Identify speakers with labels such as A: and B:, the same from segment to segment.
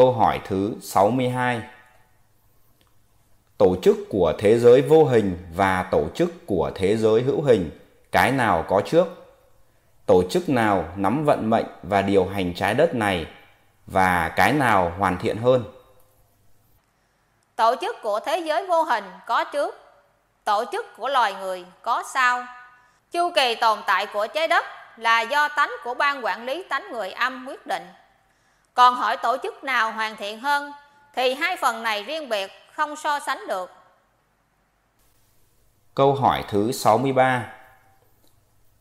A: Câu hỏi thứ 62 Tổ chức của thế giới vô hình và tổ chức của thế giới hữu hình, cái nào có trước? Tổ chức nào nắm vận mệnh và điều hành trái đất này và cái nào hoàn thiện hơn?
B: Tổ chức của thế giới vô hình có trước, tổ chức của loài người có sau. Chu kỳ tồn tại của trái đất là do tánh của ban quản lý tánh người âm quyết định. Còn hỏi tổ chức nào hoàn thiện hơn thì hai phần này riêng biệt không so sánh được.
A: Câu hỏi thứ 63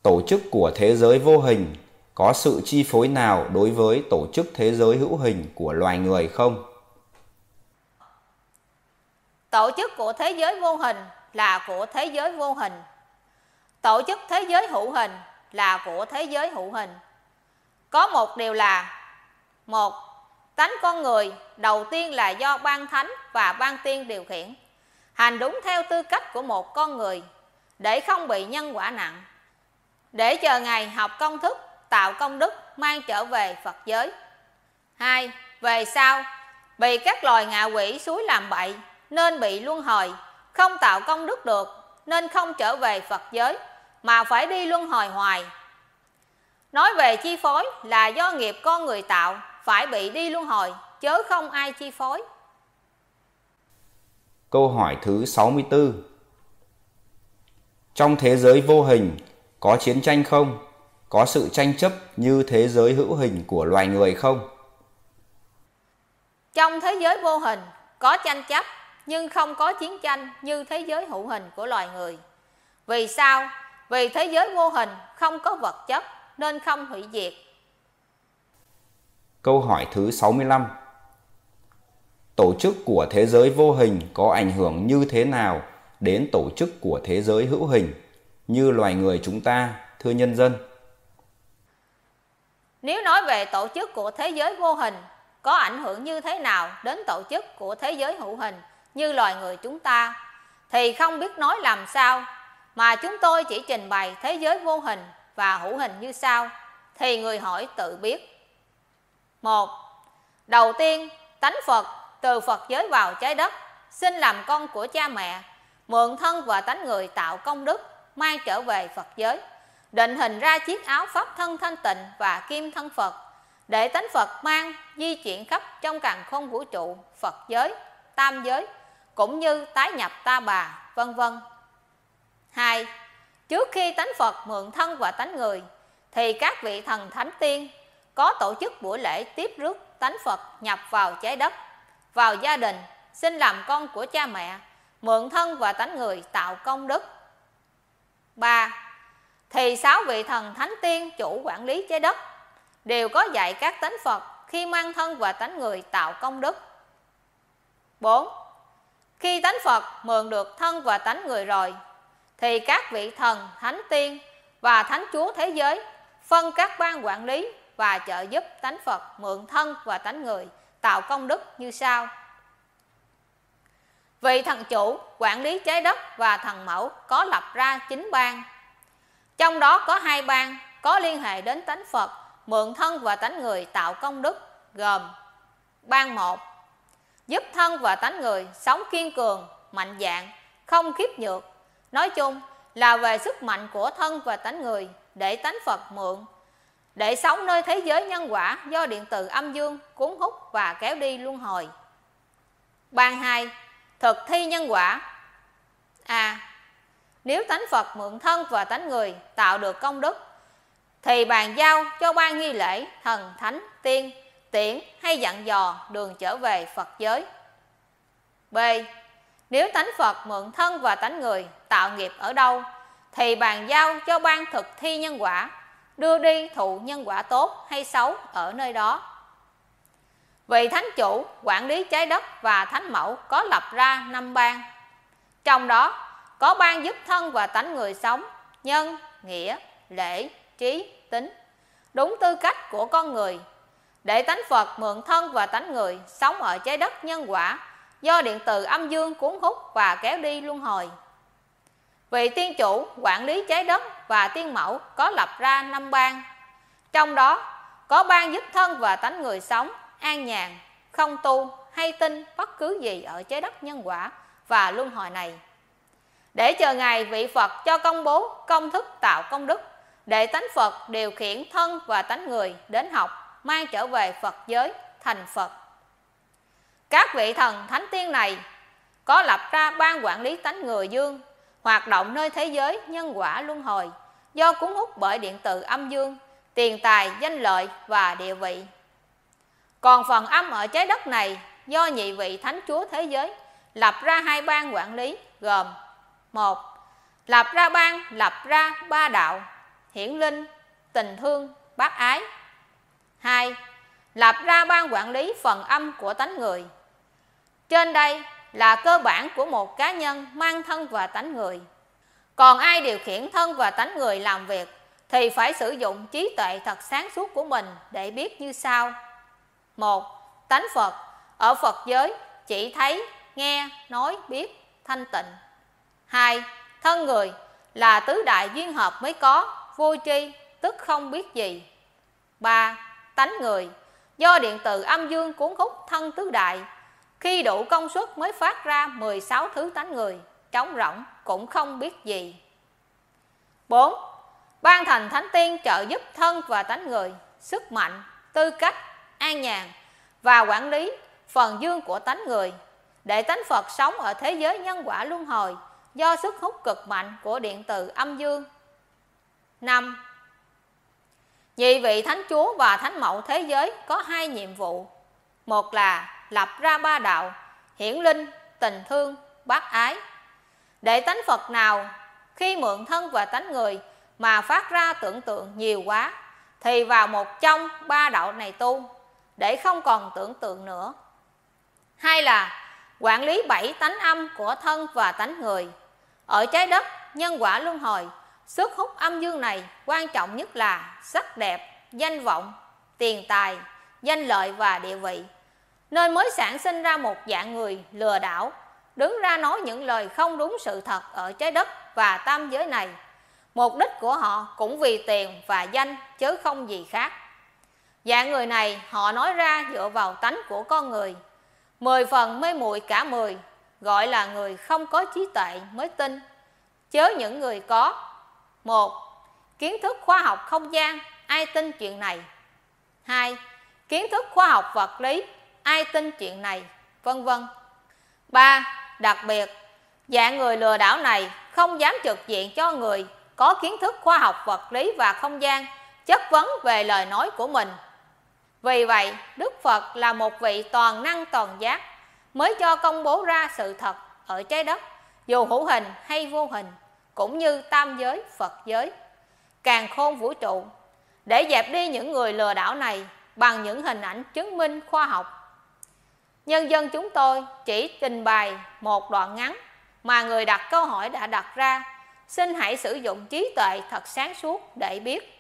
A: Tổ chức của thế giới vô hình có sự chi phối nào đối với tổ chức thế giới hữu hình của loài người không?
B: Tổ chức của thế giới vô hình là của thế giới vô hình. Tổ chức thế giới hữu hình là của thế giới hữu hình. Có một điều là một Tánh con người đầu tiên là do ban thánh và ban tiên điều khiển. Hành đúng theo tư cách của một con người để không bị nhân quả nặng. Để chờ ngày học công thức, tạo công đức mang trở về Phật giới. hai Về sau, bị các loài ngạ quỷ suối làm bậy nên bị luân hồi, không tạo công đức được nên không trở về Phật giới mà phải đi luân hồi hoài. Nói về chi phối là do nghiệp con người tạo phải bị đi luân hồi chớ không ai chi phối.
A: Câu hỏi thứ 64 Trong thế giới vô hình có chiến tranh không? Có sự tranh chấp như thế giới hữu hình của loài người không?
B: Trong thế giới vô hình có tranh chấp nhưng không có chiến tranh như thế giới hữu hình của loài người. Vì sao? Vì thế giới vô hình không có vật chất nên không hủy diệt.
A: Câu hỏi thứ 65 Tổ chức của thế giới vô hình có ảnh hưởng như thế nào đến tổ chức của thế giới hữu hình như loài người chúng ta, thưa nhân dân?
B: Nếu nói về tổ chức của thế giới vô hình có ảnh hưởng như thế nào đến tổ chức của thế giới hữu hình như loài người chúng ta thì không biết nói làm sao mà chúng tôi chỉ trình bày thế giới vô hình và hữu hình như sau thì người hỏi tự biết. Một, đầu tiên tánh Phật từ Phật giới vào trái đất xin làm con của cha mẹ mượn thân và tánh người tạo công đức mang trở về Phật giới định hình ra chiếc áo pháp thân thanh tịnh và kim thân Phật để tánh Phật mang di chuyển khắp trong càng không vũ trụ Phật giới, tam giới cũng như tái nhập ta bà, vân vân. 2. Trước khi tánh Phật mượn thân và tánh người thì các vị thần thánh tiên có tổ chức buổi lễ tiếp rước tánh Phật nhập vào trái đất, vào gia đình, xin làm con của cha mẹ, mượn thân và tánh người tạo công đức. 3. Thì sáu vị thần thánh tiên chủ quản lý trái đất đều có dạy các tánh Phật khi mang thân và tánh người tạo công đức. 4. Khi tánh Phật mượn được thân và tánh người rồi, thì các vị thần, thánh tiên và thánh chúa thế giới phân các ban quản lý và trợ giúp tánh Phật mượn thân và tánh người tạo công đức như sau. Vị thần chủ quản lý trái đất và thần mẫu có lập ra chín ban. Trong đó có hai ban có liên hệ đến tánh Phật mượn thân và tánh người tạo công đức gồm ban một giúp thân và tánh người sống kiên cường, mạnh dạng, không khiếp nhược. Nói chung là về sức mạnh của thân và tánh người để tánh Phật mượn để sống nơi thế giới nhân quả do điện từ âm dương cuốn hút và kéo đi luân hồi. Ban 2. Thực thi nhân quả A. À, nếu tánh Phật mượn thân và tánh người tạo được công đức thì bàn giao cho ban nghi lễ thần thánh tiên tiễn hay dặn dò đường trở về Phật giới. B. Nếu tánh Phật mượn thân và tánh người tạo nghiệp ở đâu thì bàn giao cho ban thực thi nhân quả đưa đi thụ nhân quả tốt hay xấu ở nơi đó. Vị thánh chủ quản lý trái đất và thánh mẫu có lập ra năm ban. Trong đó có ban giúp thân và tánh người sống, nhân, nghĩa, lễ, trí, tính, đúng tư cách của con người để tánh Phật mượn thân và tánh người sống ở trái đất nhân quả do điện từ âm dương cuốn hút và kéo đi luân hồi. Vị tiên chủ quản lý trái đất và tiên mẫu có lập ra năm ban. Trong đó có ban giúp thân và tánh người sống, an nhàn, không tu hay tin bất cứ gì ở trái đất nhân quả và luân hồi này. Để chờ ngày vị Phật cho công bố công thức tạo công đức, để tánh Phật điều khiển thân và tánh người đến học, mang trở về Phật giới thành Phật. Các vị thần thánh tiên này có lập ra ban quản lý tánh người dương, hoạt động nơi thế giới nhân quả luân hồi, do cuốn hút bởi điện tử âm dương, tiền tài, danh lợi và địa vị. Còn phần âm ở trái đất này do nhị vị thánh chúa thế giới lập ra hai ban quản lý gồm một lập ra ban lập ra ba đạo hiển linh tình thương bác ái hai lập ra ban quản lý phần âm của tánh người trên đây là cơ bản của một cá nhân mang thân và tánh người. Còn ai điều khiển thân và tánh người làm việc, thì phải sử dụng trí tuệ thật sáng suốt của mình để biết như sau. Một, tánh phật. Ở phật giới, chỉ thấy, nghe, nói, biết, thanh tịnh. Hai, thân người là tứ đại duyên hợp mới có, vô tri, tức không biết gì. Ba, tánh người. Do điện từ âm dương cuốn hút thân tứ đại khi đủ công suất mới phát ra 16 thứ tánh người trống rỗng cũng không biết gì 4. Ban thành thánh tiên trợ giúp thân và tánh người sức mạnh, tư cách, an nhàn và quản lý phần dương của tánh người để tánh Phật sống ở thế giới nhân quả luân hồi do sức hút cực mạnh của điện từ âm dương. 5. Nhị vị Thánh Chúa và Thánh Mẫu thế giới có hai nhiệm vụ. Một là lập ra ba đạo, hiển linh, tình thương, bác ái. Để tánh Phật nào khi mượn thân và tánh người mà phát ra tưởng tượng nhiều quá thì vào một trong ba đạo này tu để không còn tưởng tượng nữa. Hai là quản lý bảy tánh âm của thân và tánh người. Ở trái đất, nhân quả luân hồi, sức hút âm dương này quan trọng nhất là sắc đẹp, danh vọng, tiền tài, danh lợi và địa vị. Nên mới sản sinh ra một dạng người lừa đảo, đứng ra nói những lời không đúng sự thật ở trái đất và tam giới này. Mục đích của họ cũng vì tiền và danh chứ không gì khác. Dạng người này họ nói ra dựa vào tánh của con người – Mười phần mê muội cả mười Gọi là người không có trí tuệ mới tin Chớ những người có một Kiến thức khoa học không gian Ai tin chuyện này hai Kiến thức khoa học vật lý Ai tin chuyện này? Vân vân. Ba Đặc biệt Dạng người lừa đảo này không dám trực diện cho người có kiến thức khoa học vật lý và không gian chất vấn về lời nói của mình. Vì vậy, Đức Phật là một vị toàn năng toàn giác mới cho công bố ra sự thật ở trái đất, dù hữu hình hay vô hình, cũng như tam giới, Phật giới, càng khôn vũ trụ, để dẹp đi những người lừa đảo này bằng những hình ảnh chứng minh khoa học. Nhân dân chúng tôi chỉ trình bày một đoạn ngắn mà người đặt câu hỏi đã đặt ra. Xin hãy sử dụng trí tuệ thật sáng suốt để biết